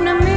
gonna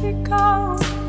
she goes.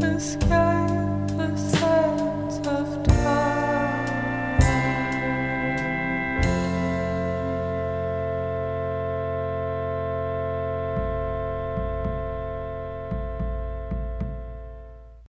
the sky.